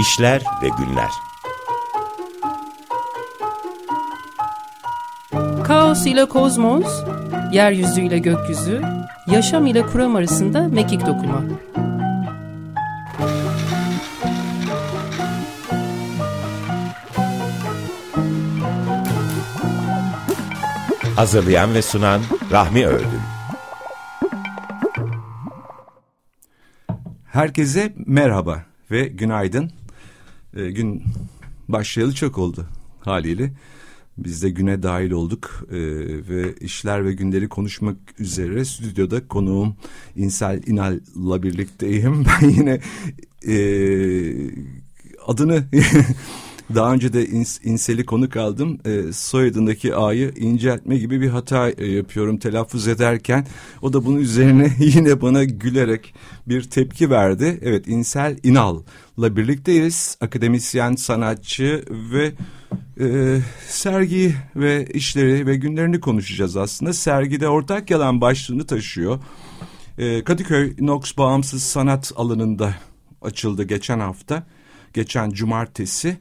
İşler ve Günler Kaos ile kozmos, yeryüzü ile gökyüzü, yaşam ile kuram arasında mekik dokuma. Hazırlayan ve sunan Rahmi Ördüm Herkese merhaba ve günaydın. Ee, gün başlayalı çok oldu haliyle. Biz de güne dahil olduk ee, ve işler ve günleri konuşmak üzere stüdyoda konuğum İnsel İnal'la birlikteyim. Ben yine e, adını daha önce de ins, İnsel'i konuk aldım. E, soyadındaki A'yı inceltme gibi bir hata e, yapıyorum telaffuz ederken. O da bunun üzerine yine bana gülerek bir tepki verdi. Evet İnsel İnal'la birlikteyiz. Akademisyen, sanatçı ve e, sergi ve işleri ve günlerini konuşacağız aslında. Sergide ortak yalan başlığını taşıyor. E, Kadıköy Knox Bağımsız Sanat alanında açıldı geçen hafta. Geçen cumartesi.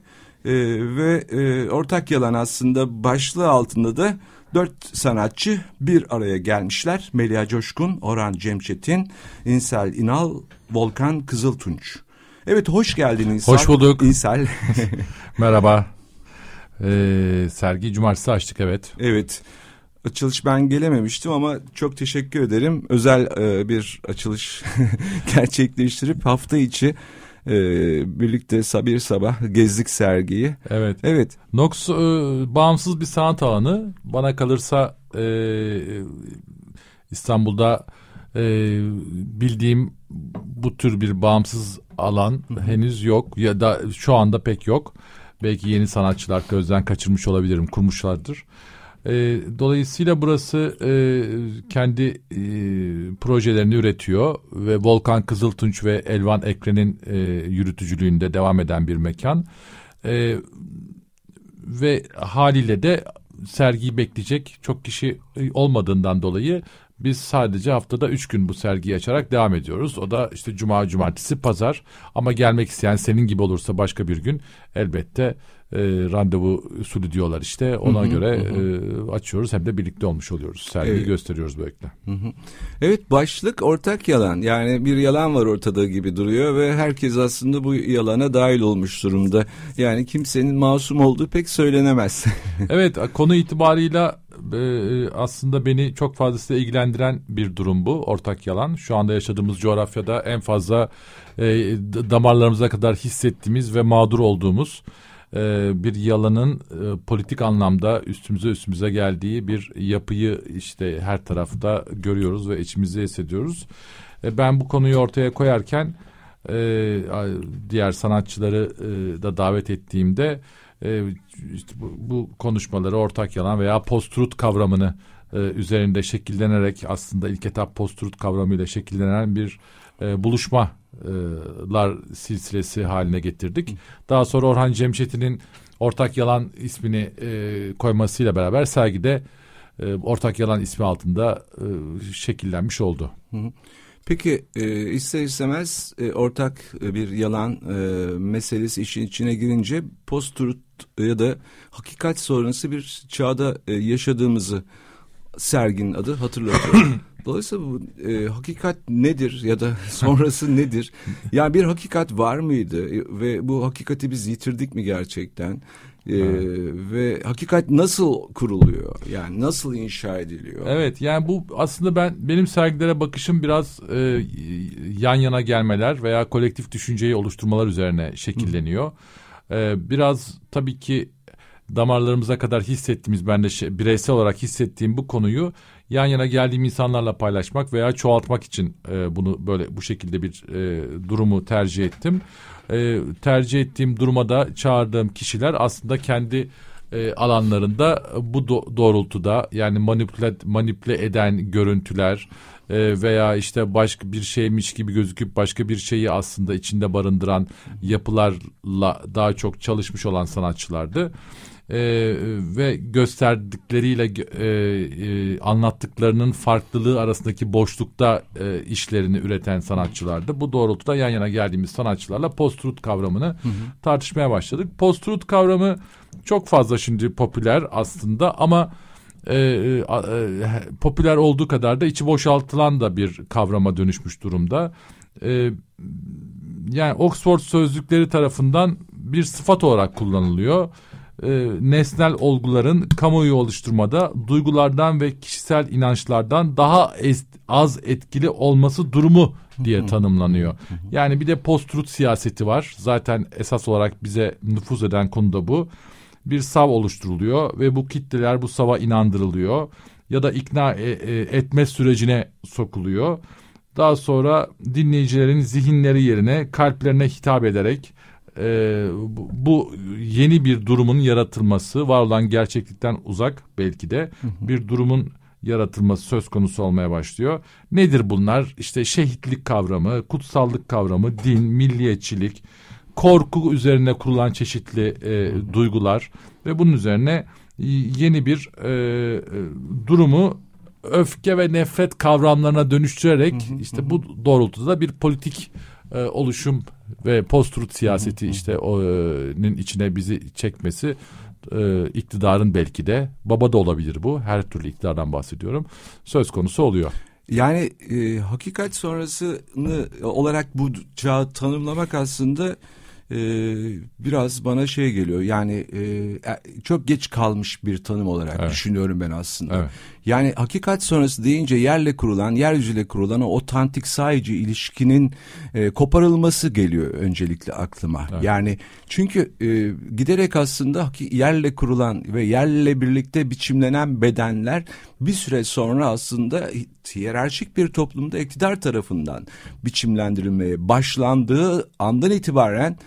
Ee, ve e, ortak yalan aslında başlığı altında da dört sanatçı bir araya gelmişler. Melia Coşkun, Orhan Cemçetin, İnsel İnal, Volkan Kızıltunç. Evet hoş geldin İnsel. Hoş bulduk. İnsel. Merhaba. Ee, sergi cumartesi açtık evet. evet. Açılış ben gelememiştim ama çok teşekkür ederim. Özel e, bir açılış gerçekleştirip hafta içi e, birlikte sabir sabah gezdik sergiyi. Evet. Evet. Nox e, bağımsız bir sanat alanı. Bana kalırsa e, İstanbul'da e, bildiğim bu tür bir bağımsız alan henüz yok ya da şu anda pek yok. Belki yeni sanatçılar gözden kaçırmış olabilirim, kurmuşlardır. E, dolayısıyla burası e, kendi e, projelerini üretiyor ve Volkan Kızıltunç ve Elvan Ekren'in e, yürütücülüğünde devam eden bir mekan. Ve haliyle de sergiyi bekleyecek çok kişi olmadığından dolayı biz sadece haftada üç gün bu sergiyi açarak devam ediyoruz. O da işte cuma, cumartesi, pazar. Ama gelmek isteyen senin gibi olursa başka bir gün elbette e, randevu usulü diyorlar işte. Ona Hı hı, göre hı e, açıyoruz hem de birlikte olmuş oluyoruz. Sergiyi Evet. gösteriyoruz böylelikle. Hı hı. Evet başlık ortak yalan yani bir yalan var ortada gibi duruyor ve herkes aslında bu yalana dahil olmuş durumda. Yani kimsenin masum olduğu pek söylenemez. evet konu itibarıyla e, aslında beni çok fazlasıyla ilgilendiren bir durum bu ortak yalan. Şu anda yaşadığımız coğrafyada en fazla e, damarlarımıza kadar hissettiğimiz ve mağdur olduğumuz e, bir yalanın e, politik anlamda üstümüze üstümüze geldiği bir yapıyı işte her tarafta görüyoruz ve içimizde hissediyoruz. E, ben bu konuyu ortaya koyarken e, diğer sanatçıları e, da davet ettiğimde e, işte bu, bu konuşmaları ortak yalan veya post-truth kavramını e, üzerinde şekillenerek aslında ilk etap post-truth kavramıyla şekillenen bir e, buluşmalar silsilesi haline getirdik. Daha sonra Orhan Cemşet'in ortak yalan ismini e, koymasıyla beraber sergide e, ortak yalan ismi altında e, şekillenmiş oldu. Hı hı. Peki e, ister istemez e, ortak e, bir yalan e, meselesi işin içine girince post-truth ya da hakikat sonrası bir çağda e, yaşadığımızı serginin adı hatırlatıyor. Dolayısıyla bu e, hakikat nedir ya da sonrası nedir? Yani bir hakikat var mıydı E, ve bu hakikati biz yitirdik mi gerçekten? E, Ve hakikat nasıl kuruluyor? Yani nasıl inşa ediliyor? Evet yani bu aslında ben benim sergilere bakışım biraz e, yan yana gelmeler veya kolektif düşünceyi oluşturmalar üzerine şekilleniyor. E, biraz tabii ki damarlarımıza kadar hissettiğimiz ben de şey- bireysel olarak hissettiğim bu konuyu yan yana geldiğim insanlarla paylaşmak veya çoğaltmak için e, bunu böyle bu şekilde bir e, durumu tercih ettim. E, tercih ettiğim duruma da çağırdığım kişiler aslında kendi e, alanlarında bu do- doğrultuda yani manipüle manipüle eden görüntüler e, veya işte başka bir şeymiş gibi gözüküp başka bir şeyi aslında içinde barındıran yapılarla daha çok çalışmış olan sanatçılardı. E, ve gösterdikleriyle e, e, anlattıklarının farklılığı arasındaki boşlukta e, işlerini üreten sanatçılardı. Bu doğrultuda yan yana geldiğimiz sanatçılarla post-truth kavramını hı hı. tartışmaya başladık. Post-truth kavramı çok fazla şimdi popüler aslında ama e, e, e, popüler olduğu kadar da içi boşaltılan da bir kavrama dönüşmüş durumda. E, yani Oxford sözlükleri tarafından bir sıfat olarak kullanılıyor. E, nesnel olguların kamuoyu oluşturmada duygulardan ve kişisel inançlardan daha ez, az etkili olması durumu diye tanımlanıyor. Yani bir de post-truth siyaseti var. Zaten esas olarak bize nüfuz eden konu da bu bir sav oluşturuluyor ve bu kitleler bu sava inandırılıyor ya da ikna e, e, etme sürecine sokuluyor. Daha sonra dinleyicilerin zihinleri yerine kalplerine hitap ederek e, bu yeni bir durumun yaratılması, var olan gerçeklikten uzak belki de bir durumun yaratılması söz konusu olmaya başlıyor. Nedir bunlar? İşte şehitlik kavramı, kutsallık kavramı, din, milliyetçilik, korku üzerine kurulan çeşitli e, duygular ve bunun üzerine yeni bir e, durumu öfke ve nefret kavramlarına dönüştürerek işte bu doğrultuda bir politik e, oluşum ve post-truth siyaseti işte onun içine bizi çekmesi e, iktidarın belki de baba da olabilir bu her türlü iktidardan bahsediyorum söz konusu oluyor. Yani e, hakikat sonrasını olarak bu çağı tanımlamak aslında e, biraz bana şey geliyor yani e, e, çok geç kalmış bir tanım olarak evet. düşünüyorum ben aslında. Evet. Yani hakikat sonrası deyince yerle kurulan, yeryüzüyle kurulan o otantik sayıcı ilişkinin e, koparılması geliyor öncelikle aklıma. Evet. Yani çünkü e, giderek aslında yerle kurulan ve yerle birlikte biçimlenen bedenler bir süre sonra aslında hiyerarşik bir toplumda iktidar tarafından biçimlendirilmeye başlandığı andan itibaren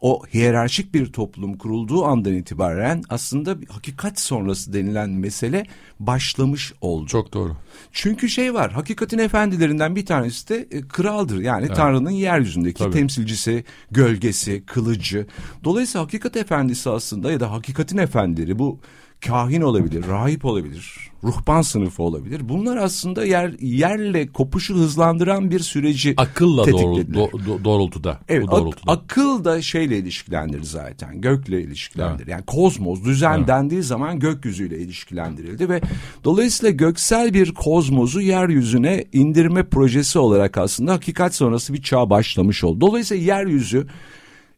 o hiyerarşik bir toplum kurulduğu andan itibaren aslında bir hakikat sonrası denilen mesele başlamış oldu. Çok doğru. Çünkü şey var hakikatin efendilerinden bir tanesi de e, kraldır. Yani evet. Tanrı'nın yeryüzündeki Tabii. temsilcisi, gölgesi, kılıcı. Dolayısıyla hakikat efendisi aslında ya da hakikatin efendileri bu kahin olabilir, rahip olabilir, ruhban sınıfı olabilir. Bunlar aslında yer yerle kopuşu hızlandıran bir süreci akılla doğru, do, do, doğrultuda. Evet, bu doğrultuda. Ak, akıl da şeyle ilişkilendir zaten. Gökle ilişkilendir. Evet. Yani kozmos düzen evet. dendiği zaman gökyüzüyle ilişkilendirildi ve dolayısıyla göksel bir kozmosu yeryüzüne indirme projesi olarak aslında hakikat sonrası bir çağ başlamış oldu. Dolayısıyla yeryüzü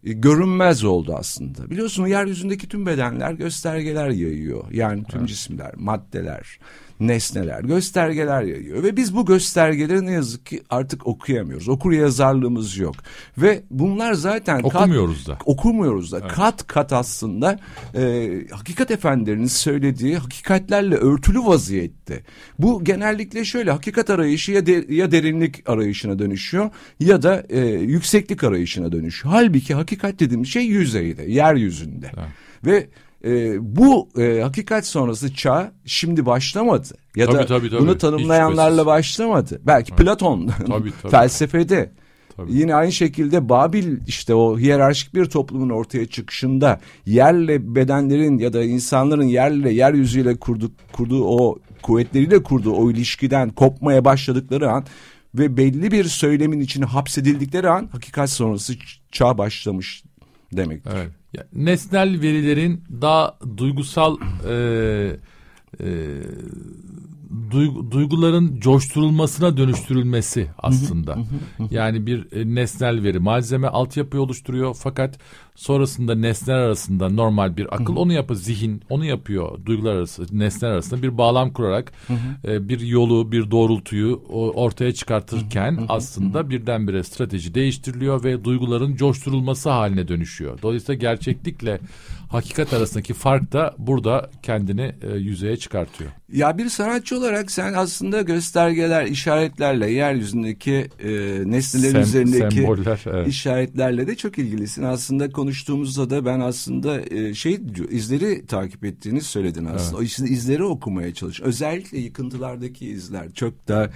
görünmez oldu aslında. Biliyorsun yeryüzündeki tüm bedenler göstergeler yayıyor. Yani tüm evet. cisimler, maddeler, nesneler, göstergeler yayıyor. Ve biz bu göstergeleri ne yazık ki artık okuyamıyoruz. Okur yazarlığımız yok. Ve bunlar zaten... Okumuyoruz kat, da. Okumuyoruz da. Evet. Kat kat aslında e, hakikat efendilerinin söylediği hakikatlerle örtülü vaziyette. Bu genellikle şöyle hakikat arayışı ya, de, ya derinlik arayışına dönüşüyor ya da e, yükseklik arayışına dönüşüyor. Halbuki hakikat dediğimiz şey yüzeyde, yeryüzünde. Evet. Ve e, bu e, hakikat sonrası çağ şimdi başlamadı. Ya tabii, da tabii, tabii. bunu tanımlayanlarla başlamadı. Belki evet. Platon tabii, tabii. felsefede. Tabii. Yine aynı şekilde Babil işte o hiyerarşik bir toplumun ortaya çıkışında yerle bedenlerin ya da insanların yerle yeryüzüyle kurdu, kurduğu o kuvvetleriyle kurduğu o ilişkiden kopmaya başladıkları an ve belli bir söylemin içine hapsedildikleri an hakikat sonrası çağ başlamış demektir. Evet. Ya, nesnel verilerin daha duygusal e, e, duygu, duyguların coşturulmasına dönüştürülmesi aslında. yani bir e, nesnel veri malzeme altyapıyı oluşturuyor fakat sonrasında nesneler arasında normal bir akıl onu yapıyor zihin onu yapıyor duygular arası nesneler arasında bir bağlam kurarak e, bir yolu bir doğrultuyu ortaya çıkartırken aslında birdenbire strateji değiştiriliyor ve duyguların coşturulması haline dönüşüyor. Dolayısıyla gerçeklikle hakikat arasındaki fark da burada kendini e, yüzeye çıkartıyor. Ya bir sanatçı olarak sen aslında göstergeler, işaretlerle, yeryüzündeki e, nesnelerin Sem- üzerindeki semboller, evet. işaretlerle de çok ilgilisin. Aslında konuştuğumuzda da ben aslında e, şey diyor, izleri takip ettiğini söyledin aslında. O iz- izleri okumaya çalış. Özellikle yıkıntılardaki izler çok da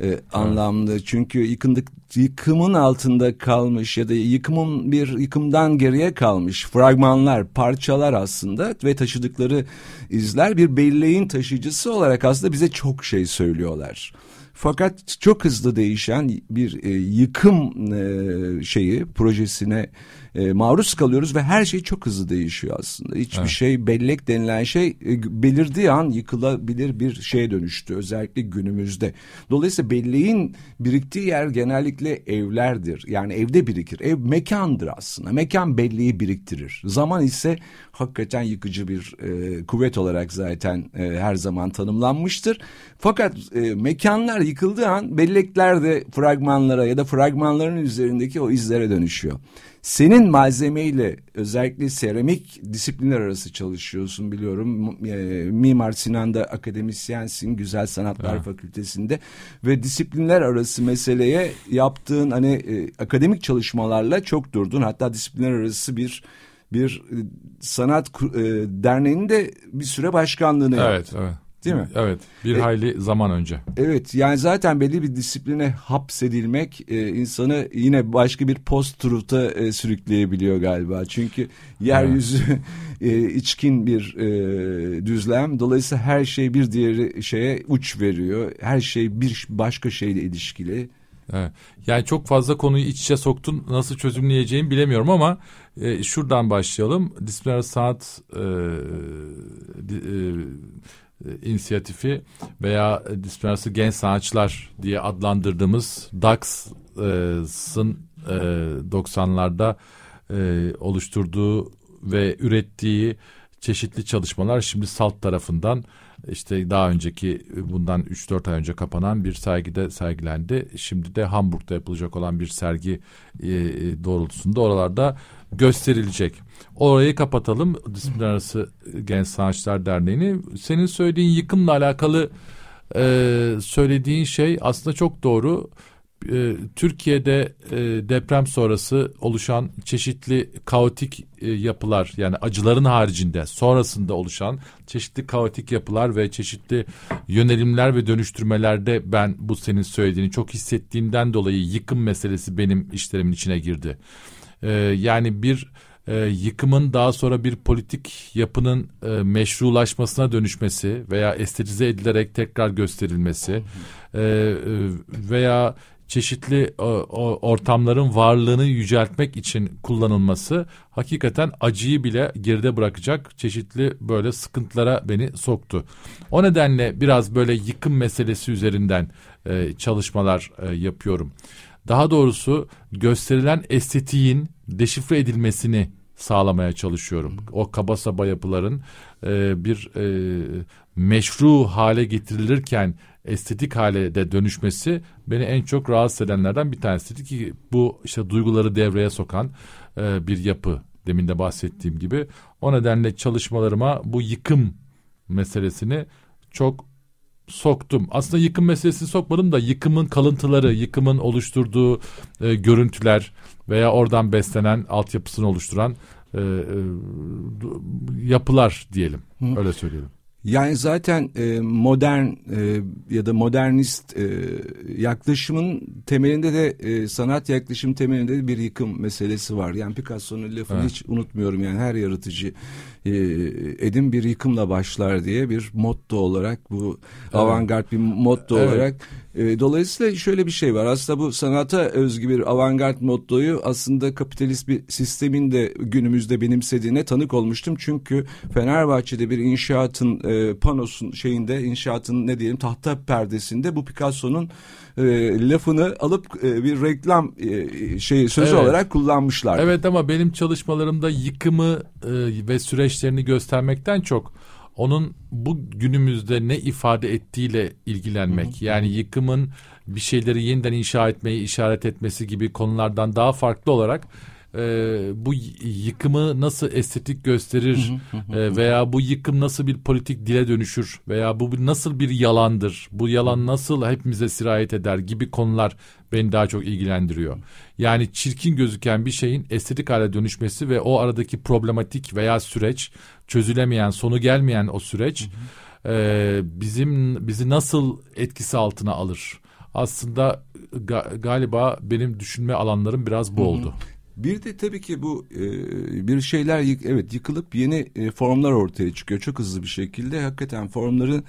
e, anlamlı. Çünkü yıkındık yıkımın altında kalmış ya da yıkımın bir yıkımdan geriye kalmış fragmanlar, parçalar aslında ve taşıdıkları izler bir belleğin taşıyıcısı olarak aslında bize çok şey söylüyorlar. Fakat çok hızlı değişen bir e, yıkım e, şeyi projesine e, maruz kalıyoruz ve her şey çok hızlı değişiyor aslında. Hiçbir Evet. şey bellek denilen şey e, belirdiği an yıkılabilir bir şeye dönüştü özellikle günümüzde. Dolayısıyla belleğin biriktiği yer genellikle evlerdir. Yani evde birikir. Ev mekandır aslında. Mekan belleği biriktirir. Zaman ise hakikaten yıkıcı bir e, kuvvet olarak zaten e, her zaman tanımlanmıştır. Fakat e, mekanlar yıkıldığı an bellekler de fragmanlara ya da fragmanların üzerindeki o izlere dönüşüyor. Senin malzemeyle özellikle seramik disiplinler arası çalışıyorsun biliyorum. E, Mimar Sinan'da akademisyensin Güzel Sanatlar Evet. Fakültesi'nde ve disiplinler arası meseleye yaptığın hani e, akademik çalışmalarla çok durdun. Hatta disiplinler arası bir bir e, sanat e, derneğinin de bir süre başkanlığını yaptın. Evet, evet. Değil mi? Evet, bir E- hayli zaman önce. Evet yani zaten belli bir disipline hapsedilmek e, insanı yine başka bir post truth'a e, sürükleyebiliyor galiba. Çünkü yeryüzü e, içkin bir e, düzlem. Dolayısıyla her şey bir diğeri şeye uç veriyor. Her şey bir başka şeyle ilişkili. Evet. Yani çok fazla konuyu iç içe soktun. Nasıl çözümleyeceğimi bilemiyorum ama e, şuradan başlayalım. Disiplinler sanat e, e, inisiyatifi veya disiplinler arası genç sanatçılar diye adlandırdığımız DAX'ın e, 90'larda e, oluşturduğu ve ürettiği çeşitli çalışmalar şimdi SALT tarafından işte daha önceki bundan 3-4 ay önce kapanan bir sergide sergilendi. Şimdi de Hamburg'da yapılacak olan bir sergi e, doğrultusunda oralarda gösterilecek. Orayı kapatalım. Disiplinler Arası Genç Sanatçılar Derneği'ni. Senin söylediğin yıkımla alakalı e, söylediğin şey aslında çok doğru. E, Türkiye'de e, deprem sonrası oluşan çeşitli kaotik e, yapılar yani acıların haricinde sonrasında oluşan çeşitli kaotik yapılar ve çeşitli yönelimler ve dönüştürmelerde ben bu senin söylediğini çok hissettiğimden dolayı yıkım meselesi benim işlerimin içine girdi. E, yani bir e, yıkımın daha sonra bir politik yapının e, meşrulaşmasına dönüşmesi veya estetize edilerek tekrar gösterilmesi e, e, veya çeşitli o, o ortamların varlığını yüceltmek için kullanılması hakikaten acıyı bile geride bırakacak çeşitli böyle sıkıntılara beni soktu. O nedenle biraz böyle yıkım meselesi üzerinden e, çalışmalar e, yapıyorum. Daha doğrusu gösterilen estetiğin deşifre edilmesini sağlamaya çalışıyorum. O kaba saba yapıların e, bir e, meşru hale getirilirken estetik hale de dönüşmesi beni en çok rahatsız edenlerden bir tanesiydi ki bu işte duyguları devreye sokan e, bir yapı demin de bahsettiğim gibi. O nedenle çalışmalarıma bu yıkım meselesini çok soktum. Aslında yıkım meselesini sokmadım da yıkımın kalıntıları, yıkımın oluşturduğu e, görüntüler veya oradan beslenen altyapısını oluşturan e, e, yapılar diyelim. Öyle söyleyelim. Yani zaten e, modern e, ya da modernist e, yaklaşımın temelinde de e, sanat yaklaşım temelinde de bir yıkım meselesi var. Yani Picasso'nun lafını Evet. hiç unutmuyorum yani her yaratıcı e, edim bir yıkımla başlar diye bir motto olarak bu avantgard bir motto Evet. olarak e, dolayısıyla şöyle bir şey var. Aslında bu sanata özgü bir avantgard mottoyu aslında kapitalist bir sistemin de günümüzde benimsediğine tanık olmuştum. Çünkü Fenerbahçe'de bir inşaatın e, panosun şeyinde inşaatın ne diyelim tahta perdesinde bu Picasso'nun e, lafını alıp e, bir reklam e, şey sözü Evet. olarak kullanmışlar. Evet ama benim çalışmalarımda yıkımı e, ve süreçlerini göstermekten çok onun bu günümüzde ne ifade ettiğiyle ilgilenmek. Yani yıkımın bir şeyleri yeniden inşa etmeyi işaret etmesi gibi konulardan daha farklı olarak e, bu yıkımı nasıl estetik gösterir e, veya bu yıkım nasıl bir politik dile dönüşür veya bu nasıl bir yalandır bu yalan nasıl hepimize sirayet eder gibi konular beni daha çok ilgilendiriyor. Yani çirkin gözüken bir şeyin estetik hale dönüşmesi ve o aradaki problematik veya süreç çözülemeyen sonu gelmeyen o süreç e, bizim bizi nasıl etkisi altına alır? Aslında ga, galiba benim düşünme alanlarım biraz bu oldu. Bir de tabii ki bu e, bir şeyler yık, evet yıkılıp yeni e, formlar ortaya çıkıyor çok hızlı bir şekilde. Hakikaten formların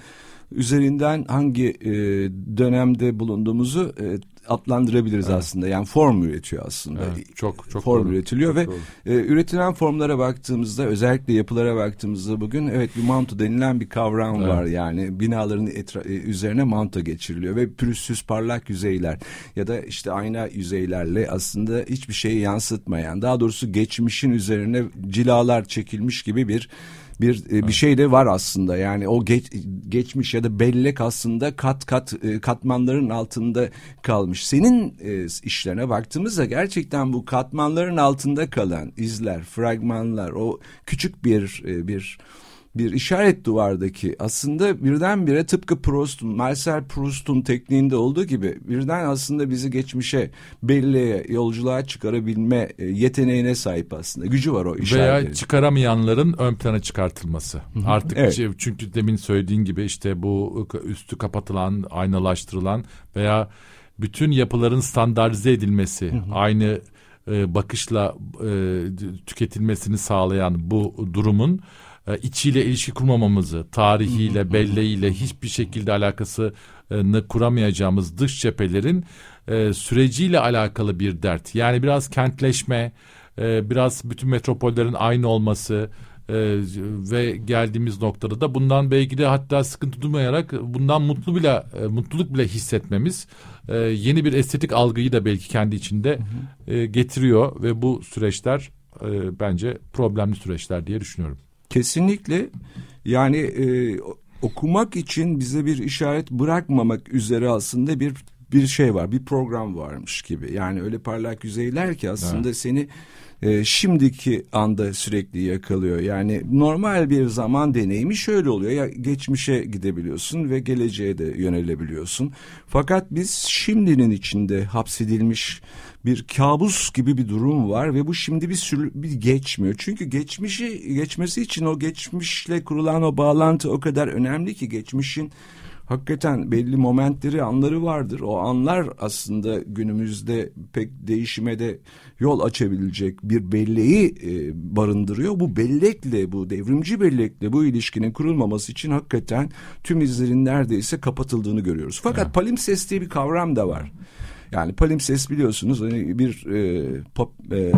üzerinden hangi e, dönemde bulunduğumuzu e, adlandırabiliriz evet. aslında. Yani form üretiyor aslında. Evet, çok çok form doğru. üretiliyor çok ve doğru. e, üretilen formlara baktığımızda özellikle yapılara baktığımızda bugün evet bir manto denilen bir kavram evet. var yani binaların etra- e, üzerine manto geçiriliyor ve pürüzsüz parlak yüzeyler ya da işte ayna yüzeylerle aslında hiçbir şeyi yansıtmayan daha doğrusu geçmişin üzerine cilalar çekilmiş gibi bir bir e, bir şey de var aslında. Yani o geç, geçmiş ya da bellek aslında kat kat e, katmanların altında kalmış. Senin e, işlerine baktığımızda gerçekten bu katmanların altında kalan izler, fragmanlar, o küçük bir e, bir bir işaret duvardaki aslında birdenbire tıpkı Proust'un, Marcel Proust'un tekniğinde olduğu gibi birden aslında bizi geçmişe, belleğe, yolculuğa çıkarabilme e, yeteneğine sahip aslında. Gücü var o işaretlerin. Veya çıkaramayanların ön plana çıkartılması. Hı-hı. Artık evet. şey, çünkü demin söylediğin gibi işte bu üstü kapatılan, aynalaştırılan veya bütün yapıların standartize edilmesi, Hı-hı. aynı e, bakışla e, tüketilmesini sağlayan bu durumun içiyle ilişki kurmamamızı, tarihiyle, belleğiyle hiçbir şekilde alakasını kuramayacağımız dış cephelerin e, süreciyle alakalı bir dert. Yani biraz kentleşme, e, biraz bütün metropollerin aynı olması, ee, ve geldiğimiz noktada da bundan belki de hatta sıkıntı duymayarak bundan mutlu bile e, mutluluk bile hissetmemiz e, yeni bir estetik algıyı da belki kendi içinde e, getiriyor ve bu süreçler e, bence problemli süreçler diye düşünüyorum. Kesinlikle yani e, okumak için bize bir işaret bırakmamak üzere aslında bir bir şey var, bir program varmış gibi. Yani öyle parlak yüzeyler ki aslında evet. seni e, şimdiki anda sürekli yakalıyor. Yani normal bir zaman deneyimi şöyle oluyor. Ya geçmişe gidebiliyorsun ve geleceğe de yönelebiliyorsun. Fakat biz şimdinin içinde hapsedilmiş bir kabus gibi bir durum var ve bu şimdi bir sürü bir geçmiyor. Çünkü geçmişi geçmesi için o geçmişle kurulan o bağlantı o kadar önemli ki geçmişin hakikaten belli momentleri, anları vardır. O anlar aslında günümüzde pek değişime de yol açabilecek bir belleği e, barındırıyor. Bu bellekle, bu devrimci bellekle bu ilişkinin kurulmaması için hakikaten tüm izlerin neredeyse kapatıldığını görüyoruz. Fakat evet. palimpsest diye bir kavram da var. Yani palimpsest biliyorsunuz hani bir e, pop, e,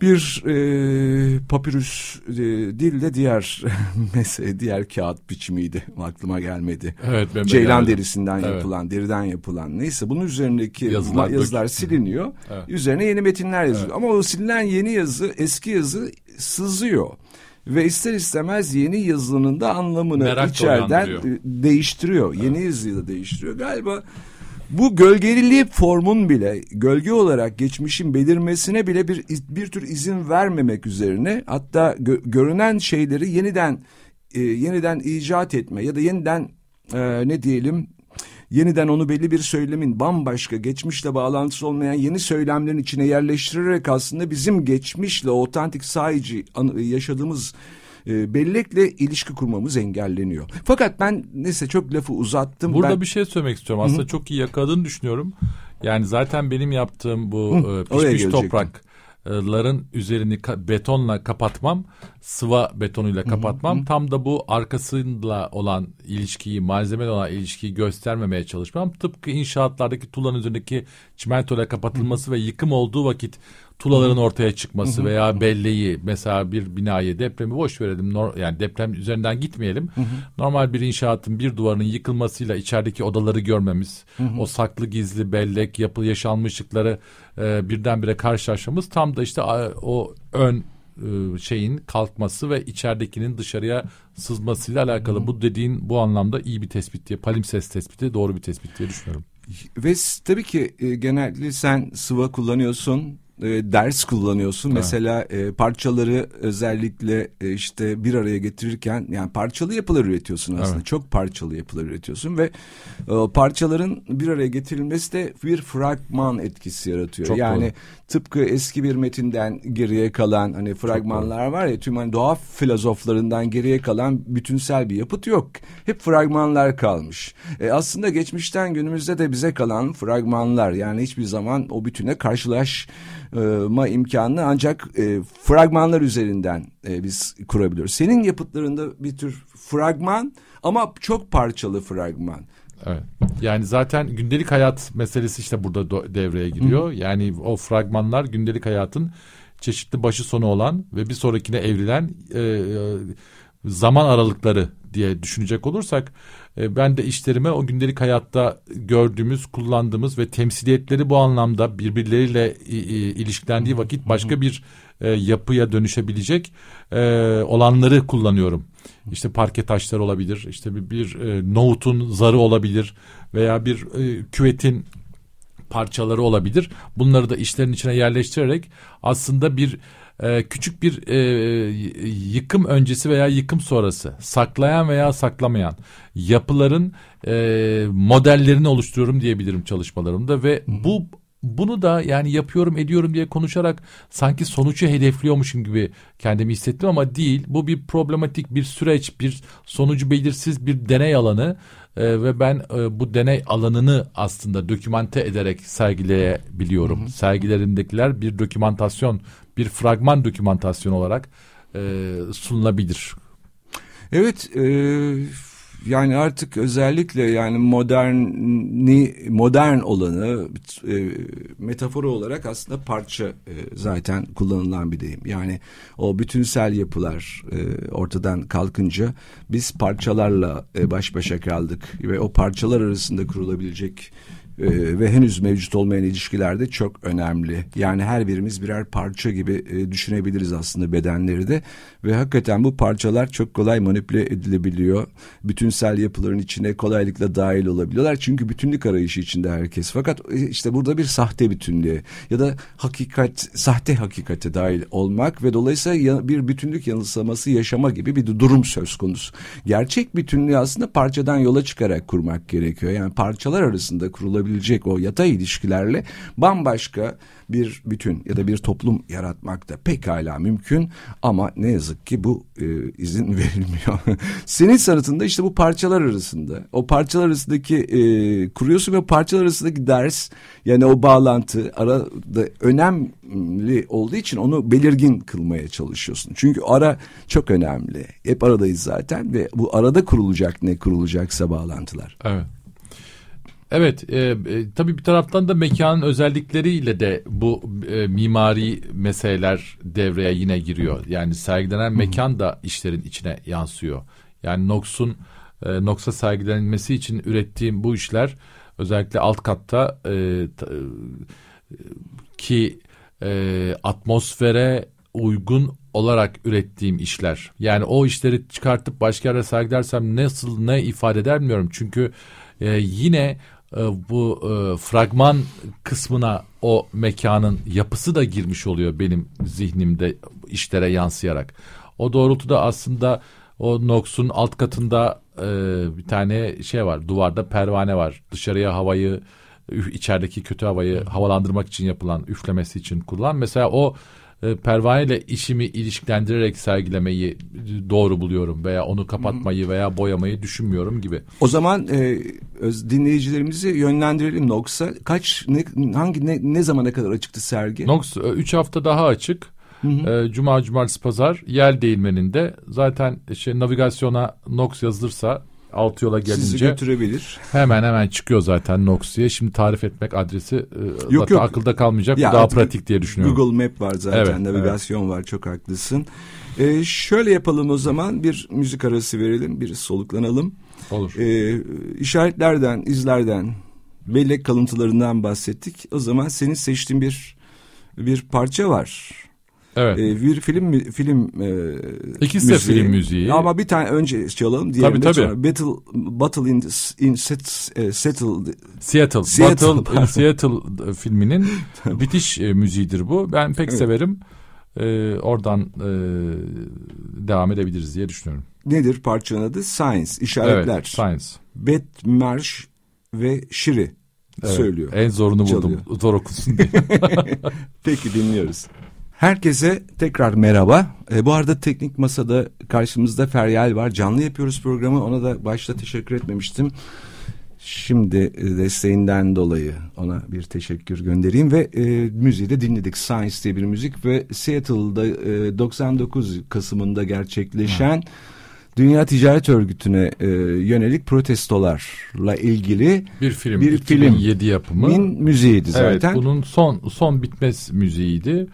bir e, papyrus e, değil de diğer mesela diğer kağıt biçimiydi aklıma gelmedi. Evet, ben Ceylan geldim. derisinden evet. yapılan, deriden yapılan neyse bunun üzerindeki yazılar, yazılar siliniyor. Evet. Üzerine yeni metinler yazılıyor. Evet. Ama o silinen yeni yazı eski yazı sızıyor ve ister istemez yeni yazının da anlamını Merak içeriden değiştiriyor. Evet. Yeni yazıyı da değiştiriyor. Galiba bu gölgeliliği formun bile gölge olarak geçmişin belirmesine bile bir bir tür izin vermemek üzerine hatta gö, görünen şeyleri yeniden e, yeniden icat etme ya da yeniden e, ne diyelim yeniden onu belli bir söylemin bambaşka geçmişle bağlantısı olmayan yeni söylemlerin içine yerleştirerek aslında bizim geçmişle otantik sahici yaşadığımız e, bellekle ilişki kurmamız engelleniyor. Fakat ben neyse çok lafı uzattım. Burada ben... bir şey söylemek istiyorum. Aslında Hı-hı. çok iyi yakaladığını düşünüyorum. Yani zaten benim yaptığım bu Hı, e, pişmiş toprakların üzerini betonla kapatmam, sıva betonuyla kapatmam. Hı hı. Tam da bu arkasıyla olan ilişkiyi, malzemeyle olan ilişkiyi göstermemeye çalışmam. Tıpkı inşaatlardaki tuğlanın üzerindeki çimentoyla kapatılması hı hı. ve yıkım olduğu vakit tulaların ortaya çıkması veya belleği mesela bir binayı depremi boş verelim yani deprem üzerinden gitmeyelim. Normal bir inşaatın bir duvarının yıkılmasıyla içerideki odaları görmemiz, o saklı gizli bellek, yapı yaşanmışlıkları e, birdenbire karşılaşmamız tam da işte o ön e, şeyin kalkması ve içeridekinin dışarıya sızmasıyla alakalı. Bu dediğin bu anlamda iyi bir tespit diye, palimpsest tespiti doğru bir tespit diye düşünüyorum. Ve tabii ki e, genellikle sen sıva kullanıyorsun e, ders kullanıyorsun. Mesela e, parçaları özellikle e, işte bir araya getirirken yani parçalı yapılar üretiyorsun aslında. Evet. Çok parçalı yapılar üretiyorsun ve e, parçaların bir araya getirilmesi de bir fragman etkisi yaratıyor. Çok yani doğru. tıpkı eski bir metinden geriye kalan hani fragmanlar var ya tüm hani doğa filozoflarından geriye kalan bütünsel bir yapıt yok. Hep fragmanlar kalmış. E, aslında geçmişten günümüzde de bize kalan fragmanlar yani hiçbir zaman o bütüne karşılaşma imkanını ancak e, fragmanlar üzerinden e, biz kurabiliyoruz. Senin yapıtlarında bir tür fragman ama çok parçalı fragman. Evet. Yani zaten gündelik hayat meselesi işte burada devreye giriyor. Yani o fragmanlar gündelik hayatın çeşitli başı sonu olan ve bir sonrakine evrilen e, zaman aralıkları diye düşünecek olursak e, ben de işlerime o gündelik hayatta gördüğümüz, kullandığımız ve temsiliyetleri bu anlamda birbirleriyle i- i- ilişkilendiği vakit başka bir e, yapıya dönüşebilecek e, olanları kullanıyorum. İşte parke taşları olabilir, işte bir, bir e, nohutun zarı olabilir veya bir e, küvetin parçaları olabilir. Bunları da işlerin içine yerleştirerek aslında bir e, küçük bir e, yıkım öncesi veya yıkım sonrası saklayan veya saklamayan yapıların e, modellerini oluşturuyorum diyebilirim çalışmalarımda ve bu bunu da yani yapıyorum ediyorum diye konuşarak sanki sonucu hedefliyormuşum gibi kendimi hissettim ama değil. Bu bir problematik bir süreç, bir sonucu belirsiz bir deney alanı Ee, ve ben e, bu deney alanını aslında dokümante ederek sergileyebiliyorum. Sergilerimdekiler bir dokümantasyon, bir fragman dokümantasyon olarak e, sunulabilir. Evet e, yani artık özellikle yani moderni modern olanı e, metafor olarak aslında parça e, zaten kullanılan bir deyim. Yani o bütünsel yapılar e, ortadan kalkınca biz parçalarla e, baş başa kaldık ve o parçalar arasında kurulabilecek e, ve henüz mevcut olmayan ilişkilerde çok önemli. Yani her birimiz birer parça gibi e, düşünebiliriz aslında bedenleri de ve hakikaten bu parçalar çok kolay manipüle edilebiliyor. Bütünsel yapıların içine kolaylıkla dahil olabiliyorlar. Çünkü bütünlük arayışı içinde herkes. Fakat e, işte burada bir sahte bütünlüğe ya da hakikat sahte hakikate dahil olmak ve dolayısıyla bir bütünlük yanılsaması yaşama gibi bir durum söz konusu. Gerçek bütünlüğü aslında parçadan yola çıkarak kurmak gerekiyor. Yani parçalar arasında kurulabilecek o yatay ilişkilerle bambaşka bir bütün ya da bir toplum yaratmak da pekala mümkün ama ne yazık ki bu e, izin verilmiyor. Senin sanatında işte bu parçalar arasında o parçalar arasındaki e, kuruyorsun ve parçalar arasındaki ders yani o bağlantı arada önemli olduğu için onu belirgin kılmaya çalışıyorsun. Çünkü ara çok önemli. Hep aradayız zaten ve bu arada kurulacak ne kurulacaksa bağlantılar. Evet. Evet, e, e, tabii bir taraftan da mekanın özellikleriyle de bu e, mimari meseleler devreye yine giriyor. Yani sergilenen mekan da işlerin içine yansıyor. Yani Nox'un e, Nox'a sergilenmesi için ürettiğim bu işler özellikle alt katta e, ta- e, ki e, atmosfere uygun olarak ürettiğim işler. Yani o işleri çıkartıp başka yere sergilersem nasıl ne ifade eder bilmiyorum. Çünkü e, yine bu e, fragman kısmına o mekanın yapısı da girmiş oluyor benim zihnimde işlere yansıyarak. O doğrultuda aslında o Nox'un alt katında e, bir tane şey var. Duvarda pervane var. Dışarıya havayı içerideki kötü havayı havalandırmak için yapılan üflemesi için kullan. Mesela o e, pervaneyle işimi ilişkilendirerek sergilemeyi doğru buluyorum veya onu kapatmayı veya boyamayı düşünmüyorum gibi. O zaman e, öz, dinleyicilerimizi yönlendirelim Nox'a. Kaç ne, hangi ne, ne zamana kadar açıktı sergi? Nox 3 hafta daha açık. E, Cuma, cumartesi, pazar yel değirmeninde zaten şey navigasyona Nox yazılırsa alt yola Sizi gelince götürebilir. hemen hemen çıkıyor zaten Nox diye. Şimdi tarif etmek adresi e, Yok, yok. akılda kalmayacak. Ya Bu daha pratik diye düşünüyorum. Google Map var zaten, Evet, navigasyon var çok haklısın. E, şöyle yapalım o zaman bir müzik arası verelim, bir soluklanalım. Olur. E, işaretlerden, izlerden, bellek kalıntılarından bahsettik. O zaman senin seçtiğin bir bir parça var. Evet. E, bir film film e, İkisi de müziği. film müziği. Ama bir tane önce çalalım diğerini Tabii, de tabii. sonra. Battle Battle in, in set, e, Settle Seattle, Seattle, Battle pardon. in Seattle filminin bitiş e, müziğidir bu. Ben pek severim. E, oradan e, devam edebiliriz diye düşünüyorum. nedir parçanın adı? Science, işaretler. Evet, Science. Bet, Marş ve Şiri Evet, söylüyor. En zorunu buldum. Çalıyor. Zor okunsun diye. Peki dinliyoruz. Herkese tekrar merhaba. E, bu arada teknik masada karşımızda Feryal var. Canlı yapıyoruz programı. Ona da başta teşekkür etmemiştim. Şimdi e, desteğinden dolayı ona bir teşekkür göndereyim ve e, müziği de dinledik. Science diye bir müzik ve Seattle'da e, 99 Kasım'ında gerçekleşen Dünya Ticaret Örgütü'ne e, yönelik protestolarla ilgili bir film. Bir 2007 yapımı. min müziğiydi zaten. Evet, bunun son son bitmez müziğiydi.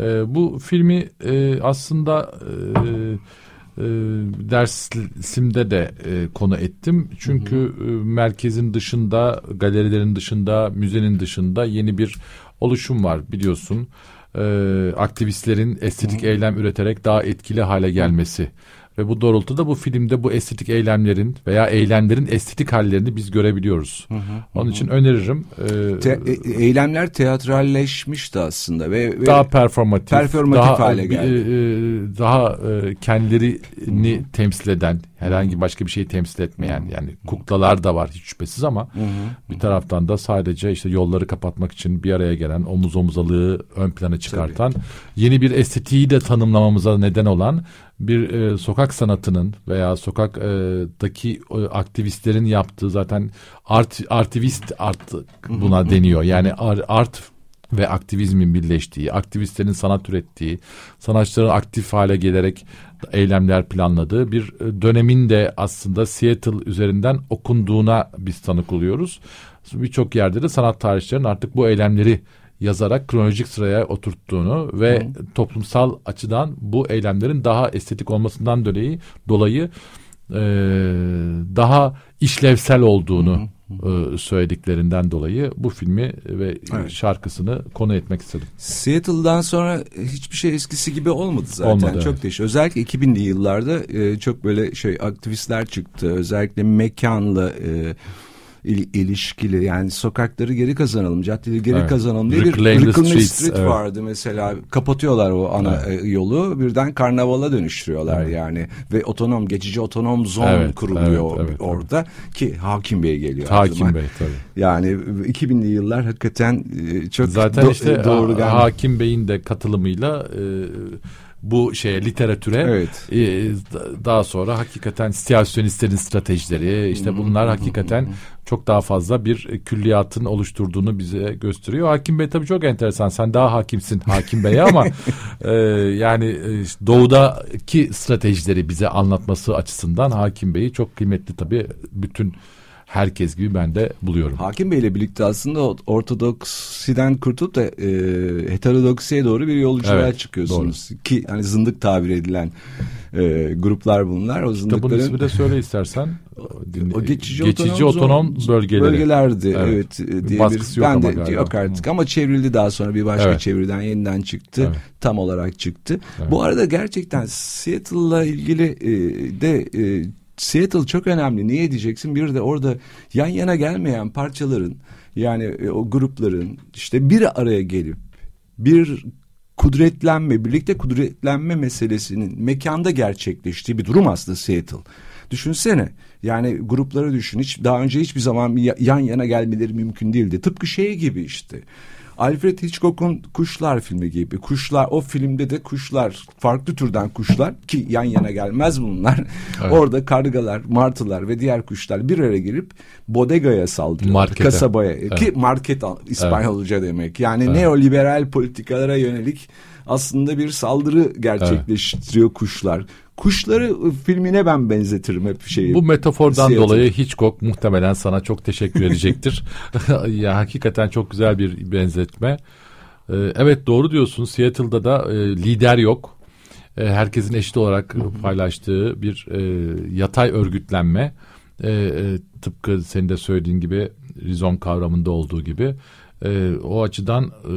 Ee, bu filmi e, aslında e, e, dersimde de e, konu ettim. Çünkü e, merkezin dışında, galerilerin dışında, müzenin dışında yeni bir oluşum var biliyorsun. E, aktivistlerin estetik eylem üreterek daha etkili hale gelmesi. Ve bu doğrultuda bu filmde bu estetik eylemlerin veya eylemlerin estetik hallerini biz görebiliyoruz. Onun için öneririm. Ee, Te- e- eylemler teatralleşmişti aslında ve, ve daha performatif, performatif daha, hale e, geldi. e, daha e, kendilerini temsil eden, herhangi başka bir şeyi temsil etmeyen yani kuklalar da var hiç şüphesiz ama bir taraftan da sadece işte yolları kapatmak için bir araya gelen omuz omuzalığı ön plana çıkartan yeni bir estetiği de tanımlamamıza neden olan bir e, sokak sanatının veya sokaktaki e, aktivistlerin yaptığı zaten art artivist art buna deniyor. Yani ar- art ve aktivizmin birleştiği, aktivistlerin sanat ürettiği, sanatçıların aktif hale gelerek eylemler planladığı bir e, dönemin de aslında Seattle üzerinden okunduğuna biz tanık oluyoruz. Birçok yerde de sanat tarihçilerin artık bu eylemleri yazarak kronolojik sıraya oturttuğunu ve toplumsal açıdan bu eylemlerin daha estetik olmasından dolayı dolayı e, daha işlevsel olduğunu e, söylediklerinden dolayı bu filmi ve Evet. şarkısını konu etmek istedim. Seattle'dan sonra hiçbir şey eskisi gibi olmadı zaten. Olmadı, çok evet. değişti. Özellikle 2000'li yıllarda e, çok böyle şey aktivistler çıktı. Özellikle mekanla e, il- ilişkili yani sokakları geri kazanalım, caddeleri geri Evet. kazanalım diye bir Reclaim the Reclaim the streets, Street evet. vardı mesela. Kapatıyorlar o ana e, yolu birden karnavala dönüştürüyorlar yani ve otonom geçici otonom zon Evet, kuruluyor evet, evet, orada ki Hakim Bey geliyor. Hakim. Bey tabii. Yani 2000'li yıllar hakikaten e, çok Zaten do- işte doğru Ha- geldi. Hakim Bey'in de katılımıyla e, bu şeye literatüre Evet. e, da- daha sonra hakikaten siyasetçilerin stratejileri işte bunlar hakikaten çok daha fazla bir külliyatın oluşturduğunu bize gösteriyor. Hakim Bey tabii çok enteresan. Sen daha hakimsin Hakim Bey'e ama e, yani e, doğudaki stratejileri bize anlatması açısından Hakim Bey'i çok kıymetli tabii bütün herkes gibi ben de buluyorum. Hakim Bey'le birlikte aslında ortodoksiden kurtulup da e, heterodoksiye doğru bir yolculuğa Evet, çıkıyorsunuz. Ki hani zındık tabir edilen e, gruplar bunlar. O Kitabın zındıkların ismi de söyle istersen. Dinle- o geçici, geçici otonom, otonom bölgeleri. bölgelerdi. Evet, Evet. e, diye baskısı bir, yok ben ama de galiba. yok artık ama çevrildi daha sonra bir başka Evet. çeviriden yeniden çıktı. Evet. Tam olarak çıktı. Evet. Bu arada gerçekten Seattle'la ilgili e, de e, Seattle çok önemli. Niye diyeceksin? Bir de orada yan yana gelmeyen parçaların yani e, o grupların işte bir araya gelip bir kudretlenme, birlikte kudretlenme meselesinin mekanda gerçekleştiği bir durum aslında Seattle. Düşünsene yani grupları düşün hiç daha önce hiçbir zaman ya- yan yana gelmeleri mümkün değildi. Tıpkı şey gibi işte. Alfred Hitchcock'un Kuşlar filmi gibi. Kuşlar o filmde de kuşlar farklı türden kuşlar ki yan yana gelmez bunlar. Evet. Orada kargalar, martılar ve diğer kuşlar bir araya gelip bodegaya saldırıyor. Markete. Kasabaya ki market İspanyolca demek. Yani neoliberal politikalara yönelik aslında bir saldırı gerçekleştiriyor kuşlar. Kuşları ı, filmine ben benzetirim hep şeyi. Bu metafordan Seattle. dolayı Hitchcock muhtemelen sana çok teşekkür edecektir. ya hakikaten çok güzel bir benzetme. Ee, evet doğru diyorsun. Seattle'da da e, lider yok. E, herkesin eşit olarak paylaştığı bir e, yatay örgütlenme. E, e, tıpkı senin de söylediğin gibi rizom kavramında olduğu gibi E, o açıdan e,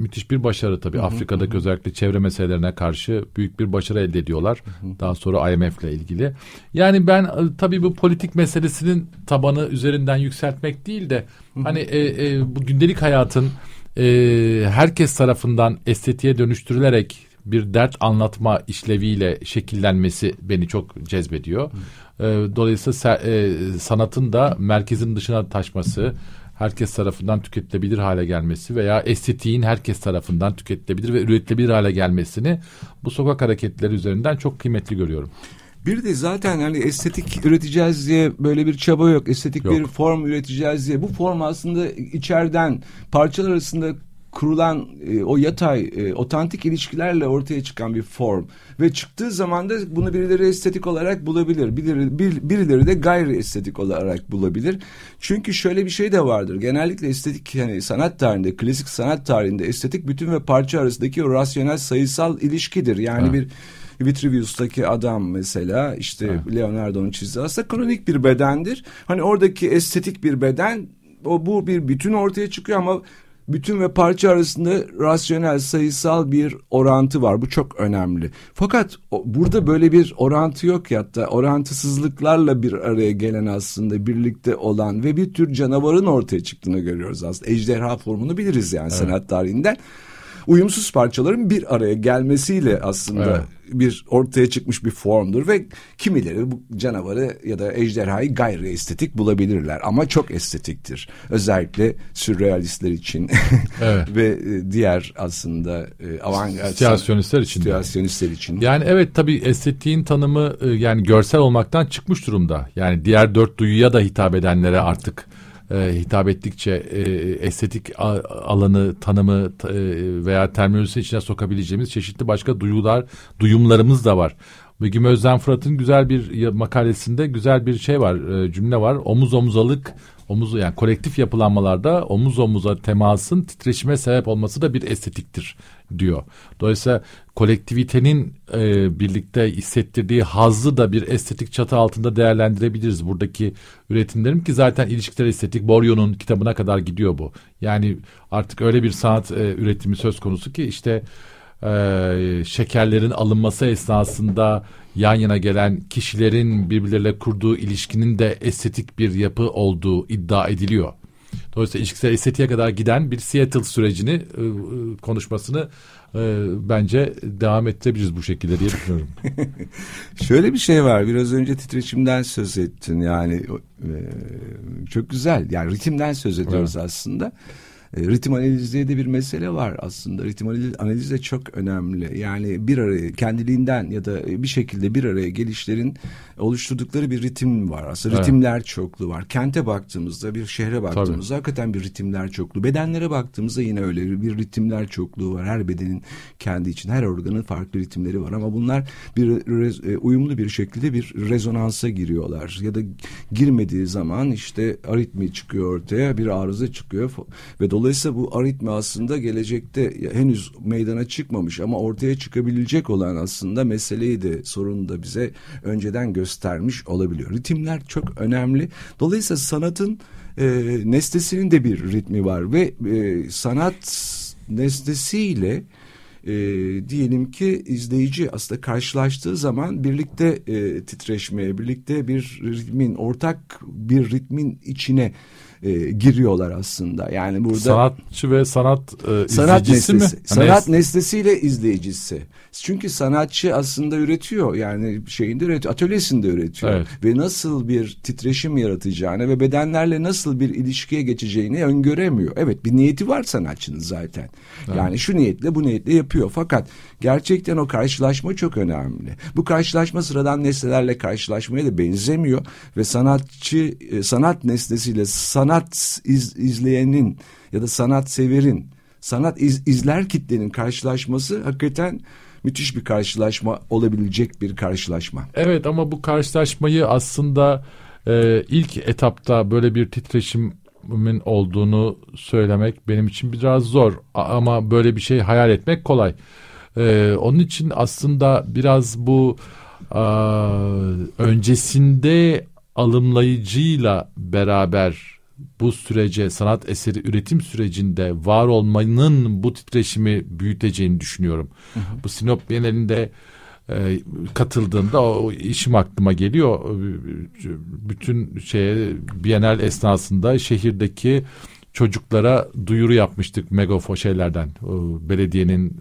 müthiş bir başarı tabii. Hı hı, Afrika'daki hı. özellikle çevre meselelerine karşı büyük bir başarı elde ediyorlar. Hı hı. Daha sonra IMF ile ilgili. Yani ben e, tabii bu politik meselesinin tabanı üzerinden yükseltmek değil de hı hı. hani e, e, bu gündelik hayatın e, herkes tarafından estetiğe dönüştürülerek bir dert anlatma işleviyle şekillenmesi beni çok cezbediyor. E, dolayısıyla e, sanatın da merkezin dışına taşması, herkes tarafından tüketilebilir hale gelmesi veya estetiğin herkes tarafından tüketilebilir ve üretilebilir hale gelmesini bu sokak hareketleri üzerinden çok kıymetli görüyorum. Bir de zaten hani estetik üreteceğiz diye böyle bir çaba yok. Estetik yok. bir form üreteceğiz diye. Bu form aslında içeriden parçalar arasında kurulan e, o yatay, e, otantik ilişkilerle ortaya çıkan bir form ve çıktığı zaman da bunu birileri estetik olarak bulabilir, birileri, bir, birileri de gayri estetik olarak bulabilir. Çünkü şöyle bir şey de vardır. Genellikle estetik yani sanat tarihinde, klasik sanat tarihinde estetik bütün ve parça arasındaki o rasyonel sayısal ilişkidir. Yani ha. bir Vitruvius'taki adam mesela işte ha. Leonardo'nun çizdiği aslında kronik bir bedendir. Hani oradaki estetik bir beden o bu bir bütün ortaya çıkıyor ama bütün ve parça arasında rasyonel sayısal bir orantı var. Bu çok önemli. Fakat burada böyle bir orantı yok ya da orantısızlıklarla bir araya gelen aslında birlikte olan ve bir tür canavarın ortaya çıktığını görüyoruz aslında. Ejderha formunu biliriz yani evet. sanat tarihinden uyumsuz parçaların bir araya gelmesiyle aslında evet. bir ortaya çıkmış bir formdur ve kimileri bu canavarı ya da ejderhayı gayri estetik bulabilirler ama çok estetiktir. Özellikle sürrealistler için evet. ve e, diğer aslında e, avantgard situasyonistler için. Situasyonistler için. Yani evet tabii estetiğin tanımı e, yani görsel olmaktan çıkmış durumda. Yani diğer dört duyuya da hitap edenlere artık e, hitap ettikçe e, estetik alanı, tanımı e, veya terminolojisi içine sokabileceğimiz çeşitli başka duyular, duyumlarımız da var. Begüm Özden Fırat'ın güzel bir makalesinde güzel bir şey var, e, cümle var. Omuz omuzalık, omuz yani kolektif yapılanmalarda omuz omuza temasın titreşime sebep olması da bir estetiktir diyor. Dolayısıyla kolektivitenin e, birlikte hissettirdiği hazzı da bir estetik çatı altında değerlendirebiliriz. Buradaki üretimlerim ki zaten ilişkiler estetik Boryon'un kitabına kadar gidiyor bu. Yani artık öyle bir sanat e, üretimi söz konusu ki işte e, şekerlerin alınması esnasında yan yana gelen kişilerin birbirleriyle kurduğu ilişkinin de estetik bir yapı olduğu iddia ediliyor. Dolayısıyla ilişkisel estetiğe kadar giden bir Seattle sürecini e, e, konuşmasını e, bence devam ettirebiliriz bu şekilde diye düşünüyorum. Şöyle bir şey var. Biraz önce titreşimden söz ettin. Yani e, çok güzel. Yani ritimden söz ediyoruz evet. aslında. E, ritim analizi de bir mesele var aslında. Ritim analizi de çok önemli. Yani bir araya kendiliğinden ya da bir şekilde bir araya gelişlerin oluşturdukları bir ritim var. Aslında evet. ritimler çoklu var. Kente baktığımızda bir şehre baktığımızda Tabii. hakikaten bir ritimler çoklu. Bedenlere baktığımızda yine öyle bir ritimler çokluğu var. Her bedenin kendi için her organın farklı ritimleri var ama bunlar bir e, uyumlu bir şekilde bir rezonansa giriyorlar. Ya da girmediği zaman işte aritmi çıkıyor ortaya bir arıza çıkıyor ve dolayısıyla bu aritmi aslında gelecekte henüz meydana çıkmamış ama ortaya çıkabilecek olan aslında meseleyi de sorunu da bize önceden göstermiş olabiliyor. Ritimler çok önemli. Dolayısıyla sanatın e, nesnesinin de bir ritmi var ve e, sanat nesnesiyle e, diyelim ki izleyici aslında karşılaştığı zaman birlikte e, titreşmeye, birlikte bir ritmin, ortak bir ritmin içine e, giriyorlar aslında. Yani burada sanatçı ve sanat e, sanat nesnesi, mi? Sanat Nes nesnesiyle izleyicisi. Çünkü sanatçı aslında üretiyor. Yani şeyinde üretiyor, atölyesinde üretiyor. Evet. Ve nasıl bir titreşim yaratacağını ve bedenlerle nasıl bir ilişkiye geçeceğini öngöremiyor. Evet bir niyeti var sanatçının zaten. Evet. Yani şu niyetle bu niyetle yapıyor. Fakat gerçekten o karşılaşma çok önemli. Bu karşılaşma sıradan nesnelerle karşılaşmaya da benzemiyor ve sanatçı e, sanat nesnesiyle sanat iz, izleyenin ya da sanat severin sanat iz, izler kitlenin karşılaşması hakikaten müthiş bir karşılaşma olabilecek bir karşılaşma. Evet ama bu karşılaşmayı aslında e, ilk etapta böyle bir titreşimin olduğunu söylemek benim için biraz zor ama böyle bir şey hayal etmek kolay. E, onun için aslında biraz bu e, öncesinde alımlayıcıyla beraber bu sürece sanat eseri üretim sürecinde var olmanın bu titreşimi büyüteceğini düşünüyorum. Hı hı. Bu Sinop Bienalinde e, katıldığımda o işim aklıma geliyor. Bütün şeye Bienal esnasında şehirdeki çocuklara duyuru yapmıştık megafon şeylerden. belediyenin